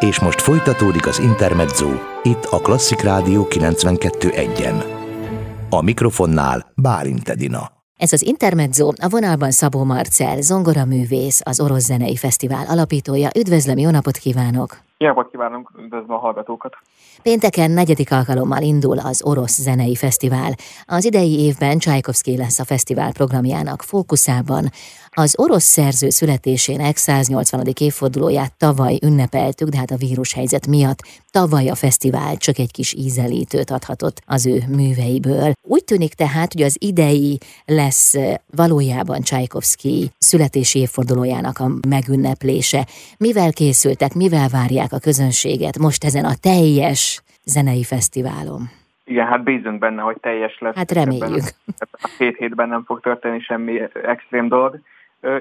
És most folytatódik az Intermezzo, itt a Klasszik Rádió 92.1-en. A mikrofonnál Bálint Edina. Ez az Intermezzo, a vonalban Szabó Marcel, zongoraművész, az Orosz Zenei Fesztivál alapítója. Üdvözlöm, jó napot kívánok! Jó kívánunk, üdvözlöm a hallgatókat! Pénteken negyedik alkalommal indul az Orosz Zenei Fesztivál. Az idei évben Csajkovszki lesz a fesztivál programjának fókuszában. Az orosz szerző születésének 180. évfordulóját tavaly ünnepeltük, de hát a vírushelyzet miatt tavaly a fesztivál csak egy kis ízelítőt adhatott az ő műveiből. Úgy tűnik tehát, hogy az idei lesz valójában Csajkovszki születési évfordulójának a megünneplése. Mivel készültek, mivel várják a közönséget most ezen a teljes zenei fesztiválon? Igen, hát bízunk benne, hogy teljes lesz. Hát reméljük. A két hétben nem fog történni semmi extrém dolog.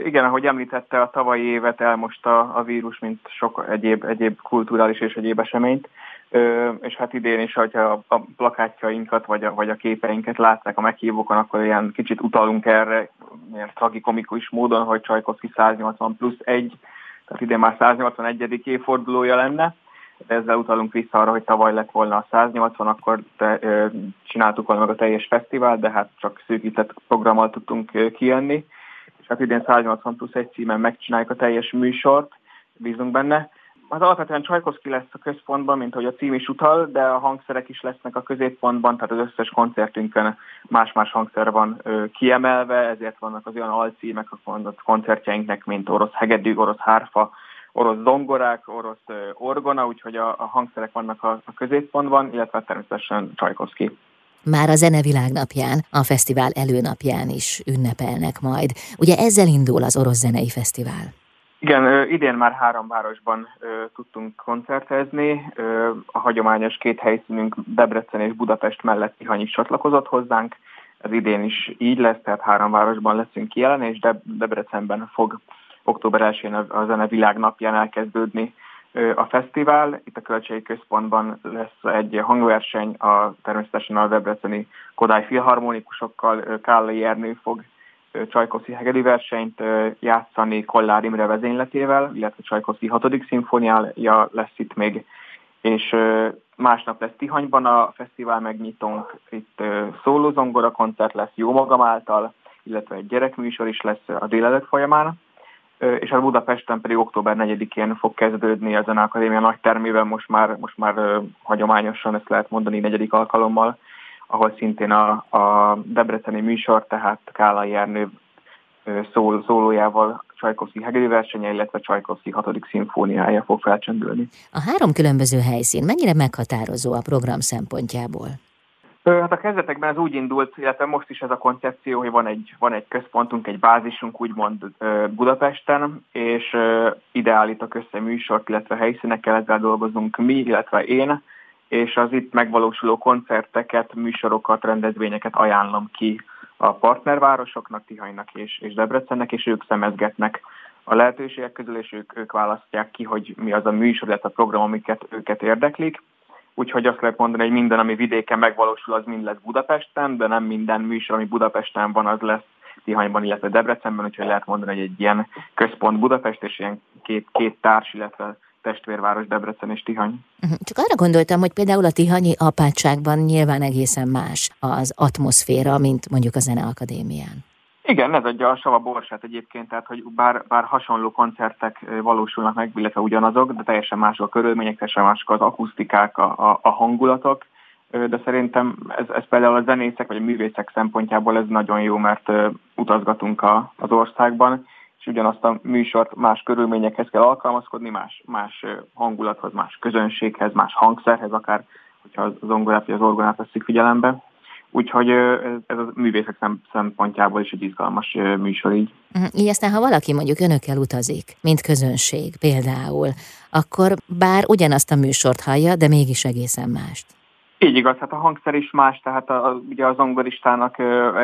Igen, ahogy említette, a tavalyi évet elmosta a vírus, mint sok egyéb, egyéb kulturális és egyéb eseményt, és hát idén is, hogyha a plakátjainkat vagy a, vagy a képeinket látták a meghívókon, akkor ilyen kicsit utalunk erre, ilyen tragikomikus módon, hogy Csajkovszki 180 plusz 1, tehát idén már 181. évfordulója lenne. Ezzel utalunk vissza arra, hogy tavaly lett volna a 180, akkor te, csináltuk volna meg a teljes fesztivál, de hát csak szűkített programmal tudtunk kijönni és hát idén 180 plusz egy címen megcsináljuk a teljes műsort, bízunk benne. Az alapvetően Csajkovszki lesz a központban, mint ahogy a cím is utal, de a hangszerek is lesznek a középpontban, tehát az összes koncertünkön más-más hangszer van ö, kiemelve, ezért vannak az olyan alcímek a koncertjeinknek, mint orosz hegedű, orosz hárfa, orosz zongorák, orosz ö, orgona, úgyhogy a, a hangszerek vannak a, a középpontban, illetve természetesen Csajkovszki. Már a Zenevilág napján, a fesztivál előnapján is ünnepelnek majd. Ugye ezzel indul az Orosz Zenei Fesztivál. Igen, idén már három városban tudtunk koncertezni. A hagyományos két helyszínünk Debrecen és Budapest mellett Tihany is csatlakozott hozzánk. Ez idén is így lesz, tehát három városban leszünk jelen, és Debrecenben fog október 1-én a Zene Világ napján elkezdődni a fesztivál. Itt a Költségi Központban lesz egy hangverseny, a, természetesen a Debreceni Kodály Filharmonikusokkal. Kállai Ernő fog Csajkoszi hegedű versenyt játszani Kollár Imre vezényletével, illetve Csajkoszi 6. szimfóniája lesz itt még, és másnap lesz Tihanyban a fesztivál megnyitónk, itt szólózongora koncert lesz jó magam által, illetve egy gyerekműsor is lesz a délelőtt folyamán és a Budapesten pedig október 4-én fog kezdődni a Zeneakadémia nagy termében, most már, most már hagyományosan ezt lehet mondani negyedik alkalommal, ahol szintén a, a Debreceni műsor, tehát Kálai Ernő szól, szólójával Csajkovszki hegedű versenye, illetve Csajkovszki hatodik szimfóniája fog felcsendülni. A három különböző helyszín mennyire meghatározó a program szempontjából? Hát a kezdetekben ez úgy indult, illetve most is ez a koncepció, hogy van egy, van egy központunk, egy bázisunk úgymond Budapesten, és ide állítok össze műsort, illetve helyszínekkel, ezzel dolgozunk mi, illetve én, és az itt megvalósuló koncerteket, műsorokat, rendezvényeket ajánlom ki a partnervárosoknak, Tihanynak és, és Debrecennek, és ők szemezgetnek a lehetőségek közül, és ők, ők választják ki, hogy mi az a műsor, illetve a program, amiket őket érdeklik. Úgyhogy azt lehet mondani, hogy minden, ami vidéken megvalósul, az mind lesz Budapesten, de nem minden műsor, ami Budapesten van, az lesz Tihanyban, illetve Debrecenben, úgyhogy lehet mondani, hogy egy ilyen központ Budapest, és ilyen két, két társ, illetve testvérváros Debrecen és Tihany. Mhm. Csak arra gondoltam, hogy például a Tihanyi apátságban nyilván egészen más az atmoszféra, mint mondjuk a Zeneakadémián. Igen, ez adja a sava borsát egyébként, tehát hogy bár, bár hasonló koncertek valósulnak meg, illetve ugyanazok, de teljesen mások a körülmények, teljesen mások az akusztikák, a, a, a hangulatok, de szerintem ez, ez például a zenészek vagy a művészek szempontjából ez nagyon jó, mert utazgatunk a, az országban, és ugyanazt a műsort más körülményekhez kell alkalmazkodni, más, más hangulathoz, más közönséghez, más hangszerhez, akár hogyha az zongorát vagy az orgonát veszik figyelembe. Úgyhogy ez a művészek szempontjából is egy izgalmas műsor így. Mhm. Így aztán, ha valaki mondjuk önökkel utazik, mint közönség például, akkor bár ugyanazt a műsort hallja, de mégis egészen mást. Így igaz, hát a hangszer is más, tehát a, a, ugye a zongoristának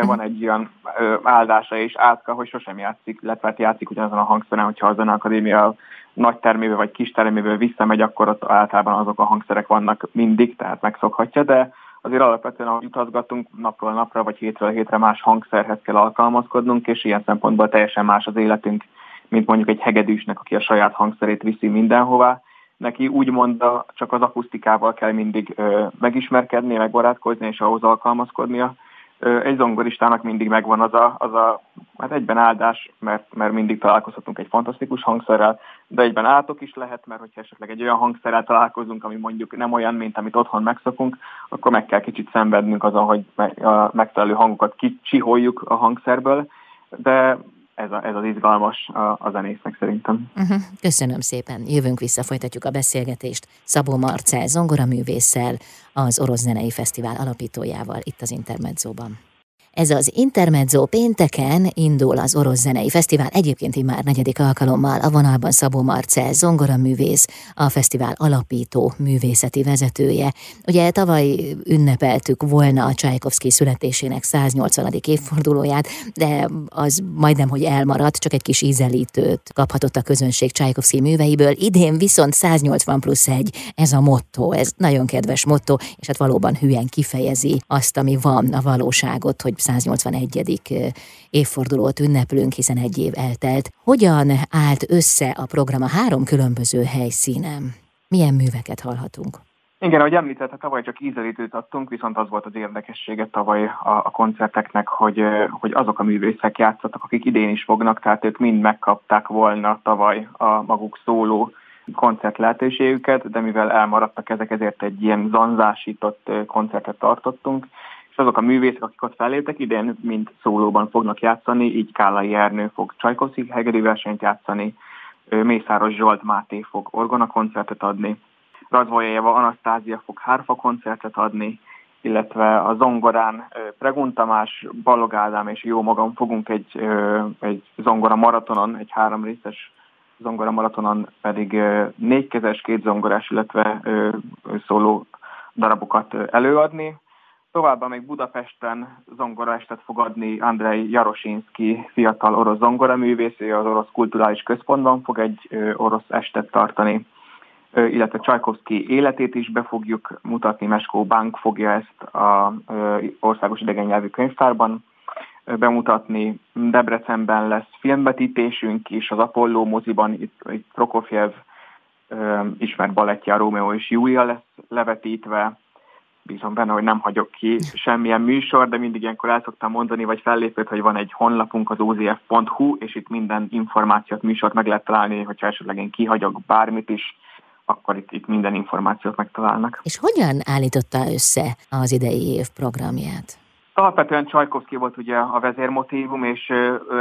van egy olyan ö, áldása és átka, hogy sosem játszik, illetve hát játszik ugyanazon a hangszeren, hogyha a Zeneakadémia nagy terméből vagy kis terméből visszamegy, akkor ott általában azok a hangszerek vannak mindig, tehát megszokhatja, de azért alapvetően, ahogy utazgatunk napról napra, vagy hétről hétre más hangszerhez kell alkalmazkodnunk, és ilyen szempontból teljesen más az életünk, mint mondjuk egy hegedűsnek, aki a saját hangszerét viszi mindenhová. Neki úgymond csak az akusztikával kell mindig megismerkedni, megbarátkozni és ahhoz alkalmazkodnia. Egy zongoristának mindig megvan az a, az a hát egyben áldás, mert, mert mindig találkozhatunk egy fantasztikus hangszerrel, de egyben átok is lehet, mert hogyha esetleg egy olyan hangszerrel találkozunk, ami mondjuk nem olyan, mint amit otthon megszokunk, akkor meg kell kicsit szenvednünk azon, hogy a megfelelő hangokat kicsiholjuk a hangszerből, de ez, a, ez az izgalmas a, a zenésznek szerintem. Uh-huh. Köszönöm szépen. Jövünk vissza, folytatjuk a beszélgetést Szabó Marcel zongoraművésszel, az Orosz Zenei Fesztivál alapítójával itt az Intermedzóban. Ez az Intermezzo pénteken indul az Orosz Zenei Fesztivál, egyébként már negyedik alkalommal a vonalban Szabó Marcel, zongoraművész, a fesztivál alapító művészeti vezetője. Ugye tavaly ünnepeltük volna a Csajkovszki születésének 180. évfordulóját, de az majdnem, hogy elmaradt, csak egy kis ízelítőt kaphatott a közönség Csajkovszki műveiből. Idén viszont 180 plusz egy, ez a motto, ez nagyon kedves motto, és hát valóban hülyen kifejezi azt, ami van, a valóságot, hogy 181. évfordulót ünneplünk, hiszen egy év eltelt. Hogyan állt össze a program a három különböző helyszínen? Milyen műveket hallhatunk? Igen, ahogy említette, tavaly csak ízelítőt adtunk, viszont az volt az érdekessége tavaly a, a koncerteknek, hogy, hogy azok a művészek játszottak, akik idén is fognak, tehát ők mind megkapták volna tavaly a maguk szóló koncert lehetőségüket, de mivel elmaradtak ezek, ezért egy ilyen zanzásított koncertet tartottunk, és azok a művészek, akik ott felléptek, idén mind szólóban fognak játszani, így Kállai Ernő fog Csajkoszi versenyt játszani, Mészáros Zsolt Máté fog orgona koncertet adni, Razvoljeva Anasztázia fog hárfa koncertet adni, illetve a zongorán Pregun Tamás, Balog Ádám és jó magam fogunk egy, egy zongora maratonon, egy három részes zongora maratonon pedig négykezes, két zongorás, illetve szóló darabokat előadni. Továbbá még Budapesten zongoraestet fog adni Andrei Jarosinski, fiatal orosz zongoraművész, ő az Orosz Kulturális Központban fog egy orosz estet tartani, illetve Csajkovszki életét is be fogjuk mutatni, Meskó Bank fogja ezt az Országos Idegennyelvű Könyvtárban bemutatni. Debrecenben lesz filmbetítésünk is, az Apollo moziban, itt, itt Prokofjev ismert balettja, Rómeó és Júlia lesz levetítve, bízom benne, hogy nem hagyok ki semmilyen műsor, de mindig ilyenkor el szoktam mondani, vagy fellépőt, hogy van egy honlapunk, az ozf.hu, és itt minden információt, műsort meg lehet találni, hogyha esetleg én kihagyok bármit is, akkor itt, itt minden információt megtalálnak. És hogyan állította össze az idei év programját? Alapvetően Csajkovszki volt ugye a vezérmotívum, és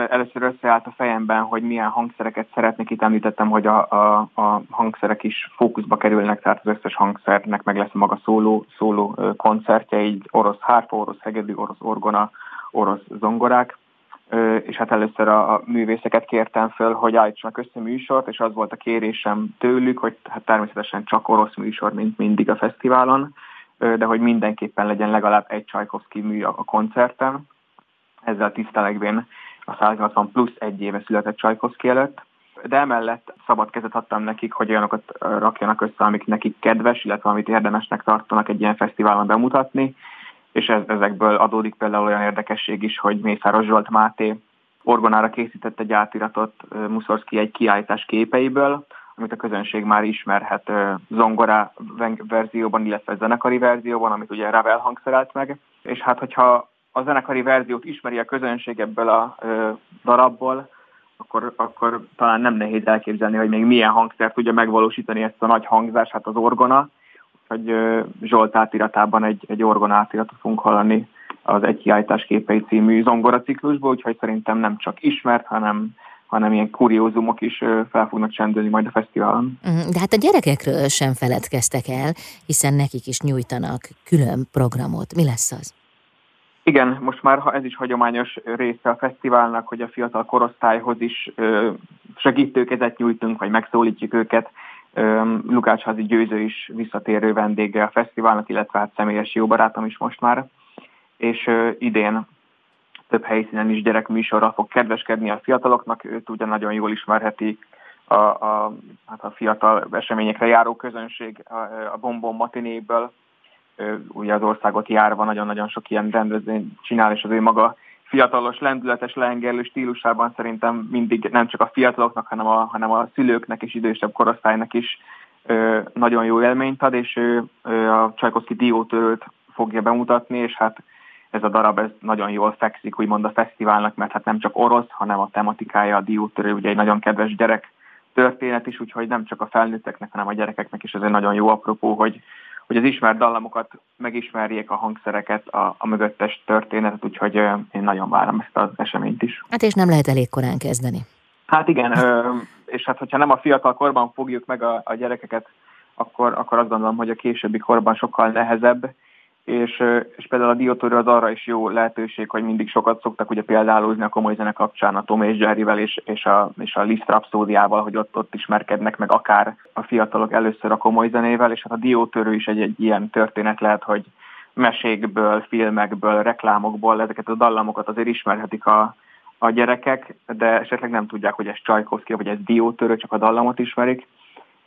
először összeállt a fejemben, hogy milyen hangszereket szeretnék. Itt említettem, hogy a, a, a hangszerek is fókuszba kerülnek, tehát az összes hangszernek meg lesz maga szóló, szóló koncertje, így orosz hárfa, orosz hegedű, orosz orgona, orosz zongorák. És hát először a, a művészeket kértem föl, hogy állítsanak össze műsort, és az volt a kérésem tőlük, hogy hát természetesen csak orosz műsor, mint mindig a fesztiválon de hogy mindenképpen legyen legalább egy Csajkovszki mű a koncerten. Ezzel tisztelegvén a 180 plusz egy éve született Csajkovszki előtt. De emellett szabad kezet adtam nekik, hogy olyanokat rakjanak össze, amik nekik kedves, illetve amit érdemesnek tartanak egy ilyen fesztiválon bemutatni. És ez, ezekből adódik például olyan érdekesség is, hogy Mészáros Zsolt Máté orgonára készített egy átiratot Muszorszki egy kiállítás képeiből, amit a közönség már ismerhet zongora verzióban, illetve zenekari verzióban, amit ugye Ravel hangszerelt meg. És hát, hogyha a zenekari verziót ismeri a közönség ebből a darabból, akkor, akkor talán nem nehéz elképzelni, hogy még milyen hangszer tudja megvalósítani ezt a nagy hangzást, hát az orgona, hogy Zsolt átiratában egy, egy orgona átiratot fogunk hallani az Egy kiállítás képei című zongora ciklusból, úgyhogy szerintem nem csak ismert, hanem hanem ilyen kuriózumok is fel fognak csendülni majd a fesztiválon. Mhm, de hát a gyerekekről sem feledkeztek el, hiszen nekik is nyújtanak külön programot. Mi lesz az? Igen, most már ez is hagyományos része a fesztiválnak, hogy a fiatal korosztályhoz is segítőkezet nyújtunk, vagy megszólítjuk őket. Lukács Házi Győző is visszatérő vendége a fesztiválnak, illetve hát személyes jó barátom is most már. És idén több helyszínen is gyerekműsorral fog kedveskedni a fiataloknak, őt ugye nagyon jól ismerheti a, a, hát a fiatal eseményekre járó közönség a, a Bombon matinéből, ugye az országot járva nagyon-nagyon sok ilyen rendezvényt csinál, és az ő maga fiatalos, lendületes, leengerlő stílusában szerintem mindig nem csak a fiataloknak, hanem a, hanem a szülőknek és idősebb korosztálynak is nagyon jó élményt ad, és ő a Csajkovszki diótörőt fogja bemutatni, és hát ez a darab ez nagyon jól fekszik, úgymond a fesztiválnak, mert hát nem csak orosz, hanem a tematikája a diótörő, ugye egy nagyon kedves gyerek történet is, úgyhogy nem csak a felnőtteknek, hanem a gyerekeknek is ez egy nagyon jó apropó, hogy, hogy az ismert dallamokat megismerjék a hangszereket, a, a mögöttes történetet, úgyhogy én nagyon várom ezt az eseményt is. Hát és nem lehet elég korán kezdeni. Hát igen, és hát hogyha nem a fiatal korban fogjuk meg a, a gyerekeket, akkor, akkor azt gondolom, hogy a későbbi korban sokkal nehezebb, és, és például a diótörő az arra is jó lehetőség, hogy mindig sokat szoktak ugye példálózni a komoly zene kapcsán a Tom és Jerryvel és, és a, és a Liszt Rhapsódiával, hogy ott, ott ismerkednek meg akár a fiatalok először a komoly zenével, és hát a diótörő is egy, egy ilyen történet lehet, hogy mesékből, filmekből, reklámokból ezeket a dallamokat azért ismerhetik a, a gyerekek, de esetleg nem tudják, hogy ez Csajkovszki, vagy ez diótörő, csak a dallamot ismerik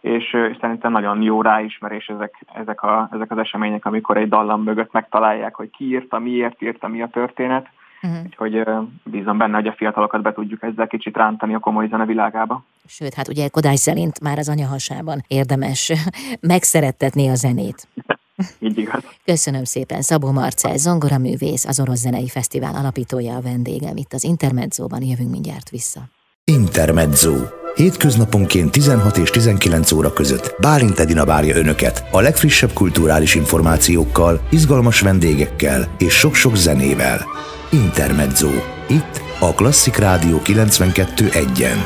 és, szerintem nagyon jó ráismerés ezek, ezek, a, ezek az események, amikor egy dallam mögött megtalálják, hogy ki írta, miért írta, mi a történet. Uh-huh. Úgyhogy bízom benne, hogy a fiatalokat be tudjuk ezzel kicsit rántani a komoly zene világába. Sőt, hát ugye Kodály szerint már az anyahasában érdemes megszerettetni a zenét. Így igaz. Köszönöm szépen. Szabó Marcel, zongoraművész, az Orosz Zenei Fesztivál alapítója a vendégem. Itt az Intermedzóban jövünk mindjárt vissza. Intermezzo. Hétköznaponként 16 és 19 óra között Bálint Edina várja Önöket a legfrissebb kulturális információkkal, izgalmas vendégekkel és sok-sok zenével. Intermezzo. Itt a Klasszik Rádió 92.1-en.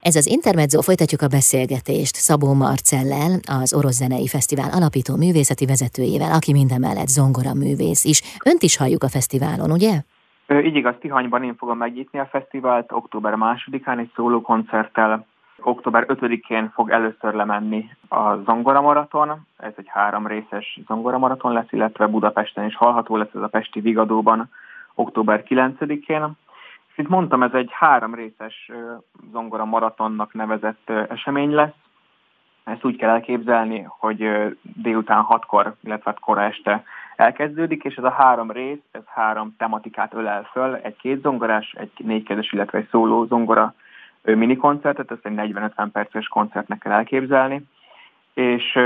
Ez az Intermezzo, folytatjuk a beszélgetést Szabó Marcellel, az Orosz Zenei Fesztivál alapító művészeti vezetőjével, aki minden mellett zongora művész is. Önt is halljuk a fesztiválon, ugye? Így igaz, Tihanyban én fogom megnyitni a fesztivált, október másodikán egy szóló koncerttel. Október 5-én fog először lemenni a Zongora Maraton, ez egy három részes Zongora Maraton lesz, illetve Budapesten is hallható lesz ez a Pesti Vigadóban október 9-én. Mint mondtam, ez egy három részes Zongora Maratonnak nevezett esemény lesz. Ezt úgy kell elképzelni, hogy délután hatkor, illetve hát kora este elkezdődik, és ez a három rész, ez három tematikát ölel föl, egy két zongorás, egy négykezes, illetve egy szóló zongora mini koncertet, ezt egy 40-50 perces koncertnek kell elképzelni. És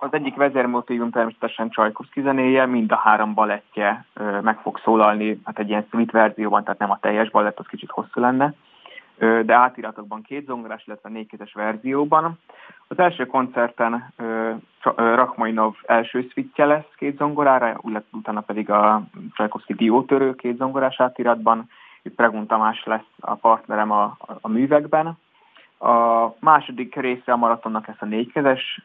az egyik vezérmotívum természetesen Csajkovszki zenéje, mind a három balettje meg fog szólalni, hát egy ilyen suite verzióban, tehát nem a teljes balett, az kicsit hosszú lenne de átiratokban két zongorás, illetve négykezes verzióban. Az első koncerten Rachmaninov első szvitje lesz két zongorára, utána pedig a Csajkovszki diótörő két zongorás átiratban. Itt Pregun Tamás lesz a partnerem a, a, a művekben. A második része a maratonnak ez a négykezes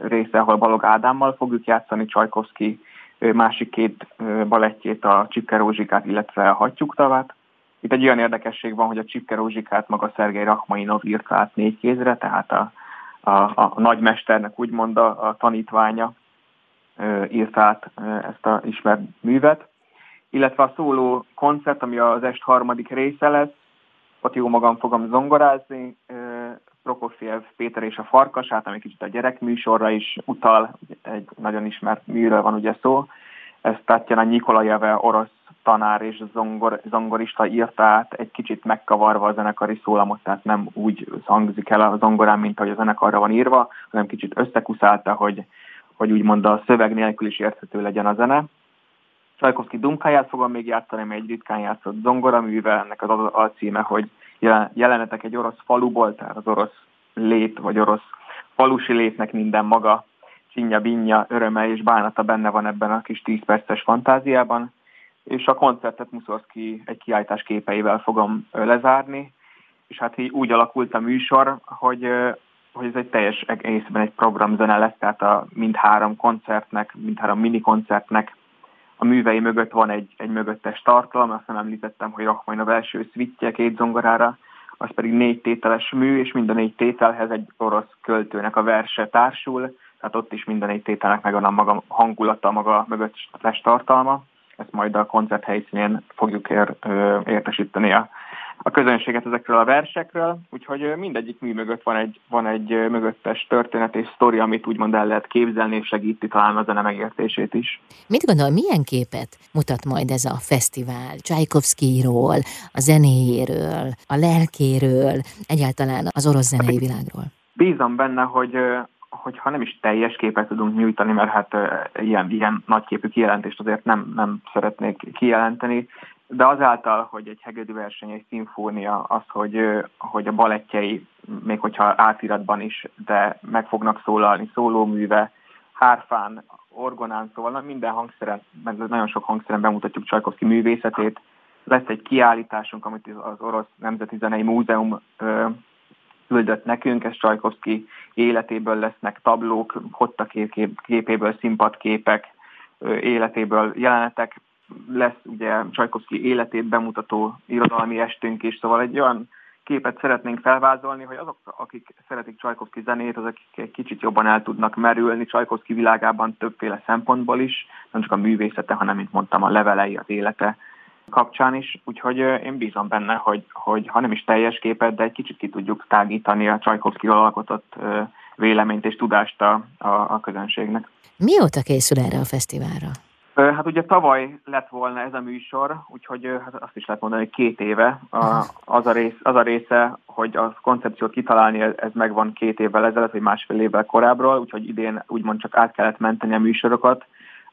része, ahol Balog Ádámmal fogjuk játszani Csajkovszki másik két balettjét, a Rózsikát, illetve a Hattyúktavát. Itt egy olyan érdekesség van, hogy a Csipke Rózsikát maga Szergei Rachmaninov írta át négy kézre, tehát a, a, a nagymesternek úgymond a, a tanítványa írta át ezt a ismert művet. Illetve a szóló koncert, ami az est harmadik része lesz, ott jó magam fogom zongorázni, Prokofiev Péter és a Farkasát, ami kicsit a gyerekműsorra is utal, egy nagyon ismert műről van ugye szó. Ez Tatjana Nikolajeve orosz tanár és zongor, zongorista írta át, egy kicsit megkavarva a zenekari szólamot, tehát nem úgy hangzik el a zongorán, mint ahogy a zenekarra van írva, hanem kicsit összekuszálta, hogy, hogy úgymond a szöveg nélkül is érthető legyen a zene. Sajkovszki Dumkáját fogom még játszani, ami egy ritkán játszott zongoraművel, ennek az alcíme, hogy jelenetek egy orosz faluból, tehát az orosz lét, vagy orosz falusi létnek minden maga, csinya, binnya, öröme és bánata benne van ebben a kis 10 perces fantáziában és a koncertet Muszorszki egy kiállítás képeivel fogom lezárni, és hát így úgy alakult a műsor, hogy, hogy ez egy teljes egészben egy programzene lesz, tehát a mindhárom koncertnek, mindhárom mini koncertnek a művei mögött van egy, egy mögöttes tartalom, azt nem említettem, hogy Rachmaninov első szvitje két zongorára, az pedig négy tételes mű, és mind a négy tételhez egy orosz költőnek a verse társul, tehát ott is minden négy tételnek megvan a maga hangulata, maga mögöttes tartalma ezt majd a koncert helyszínén fogjuk ér, értesíteni a a közönséget ezekről a versekről, úgyhogy mindegyik mű mögött van egy, van egy mögöttes történet és sztori, amit úgymond el lehet képzelni, és segíti talán a zene megértését is. Mit gondol, milyen képet mutat majd ez a fesztivál Csajkovszkiról, a zenéjéről, a lelkéről, egyáltalán az orosz zenei világról? Bízom benne, hogy hogyha nem is teljes képet tudunk nyújtani, mert hát ilyen, ilyen nagyképű kijelentést azért nem, nem szeretnék kijelenteni, de azáltal, hogy egy hegedű verseny, egy szimfónia, az, hogy, hogy a balettjei, még hogyha átiratban is, de meg fognak szólalni, szólóműve, hárfán, orgonán, szóval minden hangszeren, meg nagyon sok hangszeren bemutatjuk Csajkovszki művészetét. Lesz egy kiállításunk, amit az Orosz Nemzeti Zenei Múzeum küldött nekünk, ez Csajkovszki életéből lesznek tablók, Hotta kép, képéből színpadképek, életéből jelenetek, lesz ugye Csajkovszki életét bemutató irodalmi estünk is, szóval egy olyan képet szeretnénk felvázolni, hogy azok, akik szeretik Csajkovszki zenét, azok egy kicsit jobban el tudnak merülni Csajkovszki világában többféle szempontból is, nem csak a művészete, hanem, mint mondtam, a levelei, az élete kapcsán is, úgyhogy én bízom benne, hogy, hogy ha nem is teljes képet, de egy kicsit ki tudjuk tágítani a Csajkovszkiról alkotott véleményt és tudást a, a, a közönségnek. Mióta készül erre a fesztiválra? Hát ugye tavaly lett volna ez a műsor, úgyhogy hát azt is lehet mondani, hogy két éve. A, az, a rész, az a része, hogy a koncepciót kitalálni, ez megvan két évvel ezelőtt, vagy másfél évvel korábbról, úgyhogy idén úgymond csak át kellett menteni a műsorokat.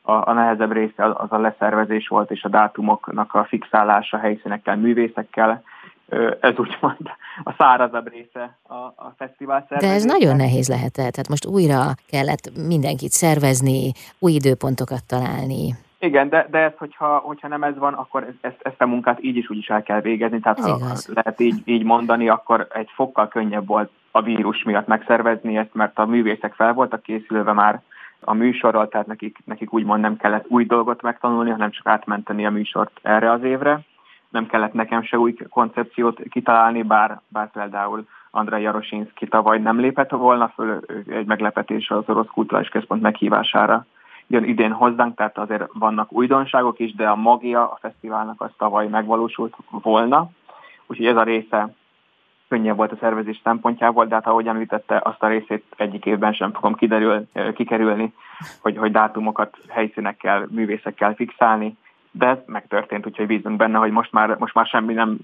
A, a nehezebb része az a leszervezés volt, és a dátumoknak a fixálása helyszínekkel, művészekkel. Ez úgymond a szárazabb része a, a fesztivál szervezése. De ez nagyon nehéz lehet, tehát most újra kellett mindenkit szervezni, új időpontokat találni. Igen, de, de ez, hogyha, hogyha nem ez van, akkor ezt, ezt a munkát így is úgy is el kell végezni. Tehát ha lehet így, így mondani, akkor egy fokkal könnyebb volt a vírus miatt megszervezni ezt, mert a művészek fel voltak készülve már a műsorral, tehát nekik, nekik úgymond nem kellett új dolgot megtanulni, hanem csak átmenteni a műsort erre az évre. Nem kellett nekem se új koncepciót kitalálni, bár, bár például Andrei Jarosinski tavaly nem lépett volna föl egy meglepetés az Orosz Kulturális Központ meghívására jön idén hozzánk, tehát azért vannak újdonságok is, de a magia a fesztiválnak az tavaly megvalósult volna. Úgyhogy ez a része könnyebb volt a szervezés szempontjából, de hát ahogy említette, azt a részét egyik évben sem fogom kiderül, kikerülni, hogy, hogy dátumokat helyszínekkel, művészekkel fixálni, de ez megtörtént, úgyhogy bízunk benne, hogy most már, most már semmi nem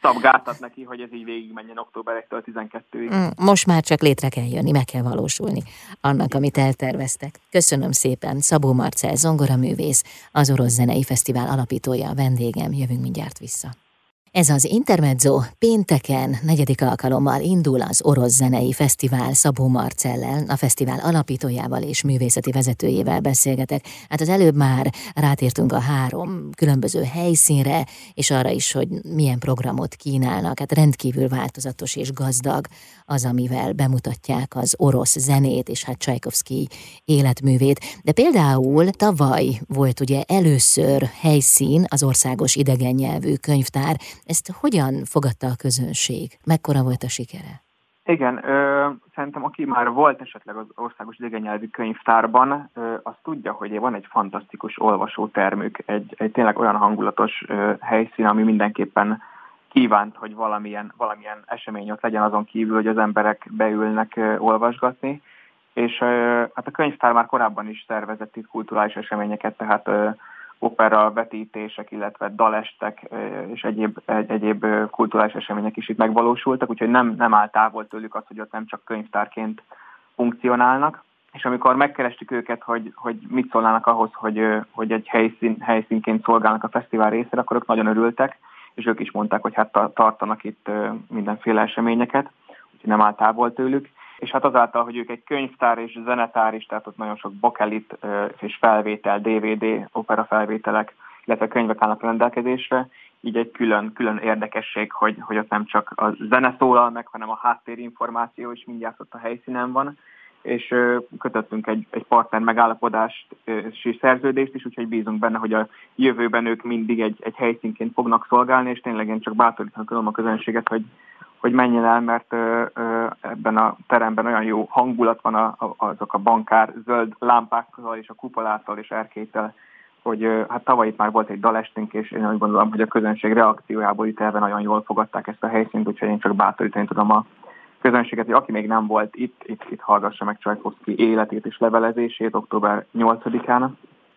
szab gátat neki, hogy ez így végigmenjen október 1-től 12-ig. Mm, most már csak létre kell jönni, meg kell valósulni annak, amit elterveztek. Köszönöm szépen, Szabó Marcel, zongoraművész, az Orosz Zenei Fesztivál alapítója, a vendégem, jövünk mindjárt vissza. Ez az Intermezzo pénteken negyedik alkalommal indul az Orosz Zenei Fesztivál Szabó Marcellel, a fesztivál alapítójával és művészeti vezetőjével beszélgetek. Hát az előbb már rátértünk a három különböző helyszínre, és arra is, hogy milyen programot kínálnak. Hát rendkívül változatos és gazdag az, amivel bemutatják az orosz zenét, és hát Csajkovszki életművét. De például tavaly volt ugye először helyszín az országos idegen nyelvű könyvtár, ezt hogyan fogadta a közönség? Mekkora volt a sikere? Igen, ö, szerintem aki már volt esetleg az országos idegennyelvű könyvtárban, ö, az tudja, hogy van egy fantasztikus olvasótermük, egy, egy tényleg olyan hangulatos ö, helyszín, ami mindenképpen kívánt, hogy valamilyen, valamilyen esemény ott legyen azon kívül, hogy az emberek beülnek olvasgatni. És hát a könyvtár már korábban is szervezett itt kulturális eseményeket, tehát opera vetítések, illetve dalestek és egyéb, egyéb kulturális események is itt megvalósultak, úgyhogy nem, nem áll távol tőlük az, hogy ott nem csak könyvtárként funkcionálnak. És amikor megkerestük őket, hogy, hogy mit szólnának ahhoz, hogy, hogy egy helyszín, helyszínként szolgálnak a fesztivál részére, akkor ők nagyon örültek, és ők is mondták, hogy hát tartanak itt mindenféle eseményeket, úgyhogy nem áll távol tőlük. És hát azáltal, hogy ők egy könyvtár és zenetár is, tehát ott nagyon sok bakelit és felvétel, DVD, opera felvételek, illetve könyvek állnak rendelkezésre, így egy külön, külön érdekesség, hogy, hogy ott nem csak a zene szólal meg, hanem a háttérinformáció is mindjárt ott a helyszínen van, és kötöttünk egy, egy partner megállapodást és szerződést is, úgyhogy bízunk benne, hogy a jövőben ők mindig egy, egy helyszínként fognak szolgálni, és tényleg én csak bátorítanom a közönséget, hogy hogy menjen el, mert ebben a teremben olyan jó hangulat van a, azok a bankár zöld lámpákkal és a kupolától és erkéttel hogy hát tavaly itt már volt egy dalestünk, és én úgy gondolom, hogy a közönség reakciójából itt elve nagyon jól fogadták ezt a helyszínt, úgyhogy én csak bátorítani tudom a közönséget, hogy aki még nem volt itt, itt, itt hallgassa meg Csajkovszki életét és levelezését október 8-án,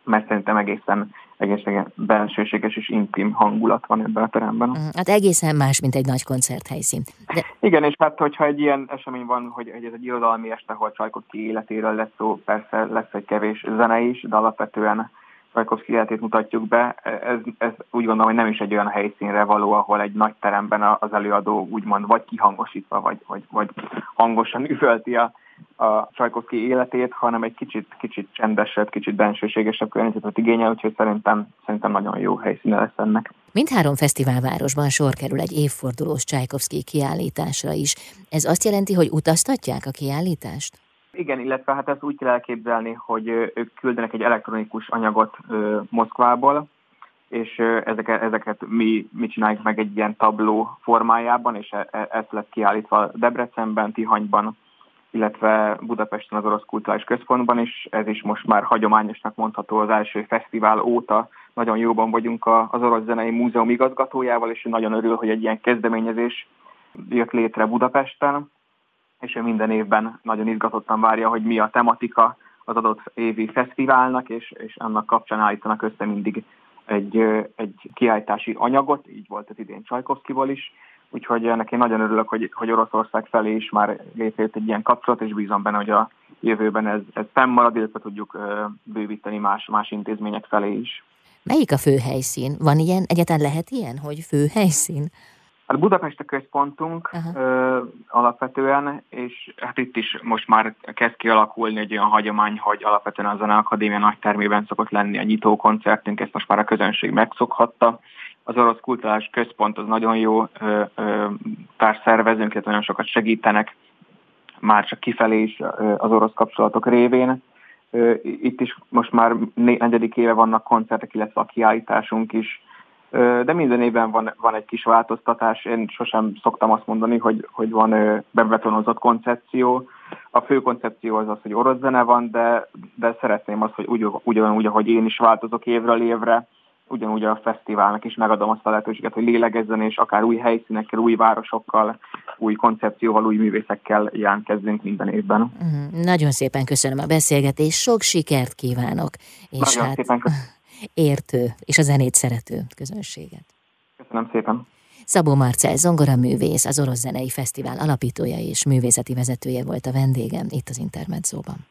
mert szerintem egészen, egészen belsőséges és intim hangulat van ebben a teremben. Mm, hát egészen más, mint egy nagy koncerthelyszín. De... Igen, és hát hogyha egy ilyen esemény van, hogy ez egy irodalmi este, ahol Csajkovszki életéről lesz szó, persze lesz egy kevés zene is, de alapvetően Csajkovszki életét mutatjuk be. Ez, ez úgy gondolom, hogy nem is egy olyan helyszínre való, ahol egy nagy teremben az előadó úgymond vagy kihangosítva, vagy, vagy, vagy hangosan üvölti a, a Csajkovszki életét, hanem egy kicsit, kicsit csendesebb, kicsit bensőségesebb környezetet igényel, úgyhogy szerintem, szerintem nagyon jó helyszíne lesz ennek. Mindhárom fesztiválvárosban sor kerül egy évfordulós Csajkovszki kiállításra is. Ez azt jelenti, hogy utaztatják a kiállítást? Igen, illetve hát ezt úgy kell elképzelni, hogy ők küldenek egy elektronikus anyagot Moszkvából, és ezeket, ezeket mi, mi csináljuk meg egy ilyen tabló formájában, és e, e, ez lett kiállítva Debrecenben, Tihanyban, illetve Budapesten az Orosz Kulturális Központban is. Ez is most már hagyományosnak mondható az első fesztivál óta. Nagyon jóban vagyunk az Orosz Zenei Múzeum igazgatójával, és nagyon örül, hogy egy ilyen kezdeményezés jött létre Budapesten és ő minden évben nagyon izgatottan várja, hogy mi a tematika az adott évi fesztiválnak, és, és annak kapcsán állítanak össze mindig egy, egy kiállítási anyagot, így volt az idén Csajkovszkival is, úgyhogy ennek én nagyon örülök, hogy, hogy Oroszország felé is már létrejött egy ilyen kapcsolat, és bízom benne, hogy a jövőben ez, ez fennmarad, illetve tudjuk bővíteni más, más intézmények felé is. Melyik a fő helyszín? Van ilyen? Egyetlen lehet ilyen, hogy fő helyszín? Hát Budapest a központunk ö, alapvetően, és hát itt is most már kezd kialakulni egy olyan hagyomány, hogy alapvetően a Zene Akadémia nagy termében szokott lenni a nyitó koncertünk, ezt most már a közönség megszokhatta. Az Orosz Kulturális Központ az nagyon jó ö, ö, társszervezőnk, illetve nagyon sokat segítenek, már csak kifelé is az orosz kapcsolatok révén. Itt is most már negyedik éve vannak koncertek, illetve a kiállításunk is de minden évben van, van egy kis változtatás. Én sosem szoktam azt mondani, hogy, hogy van bebetonozott koncepció. A fő koncepció az az, hogy orosz zene van, de, de szeretném azt, hogy ugy, ugyanúgy, ahogy én is változok évről évre, ugyanúgy a fesztiválnak is megadom azt a lehetőséget, hogy lélegezzen, és akár új helyszínekkel, új városokkal, új koncepcióval, új művészekkel jelentkezzünk minden évben. Uh-huh. Nagyon szépen köszönöm a beszélgetést, sok sikert kívánok! És Nagyon hát... szépen köszönöm értő és a zenét szerető közönséget. Köszönöm szépen. Szabó Marcel zongora művész, az Orosz Zenei Fesztivál alapítója és művészeti vezetője volt a vendégem itt az Intermedzóban.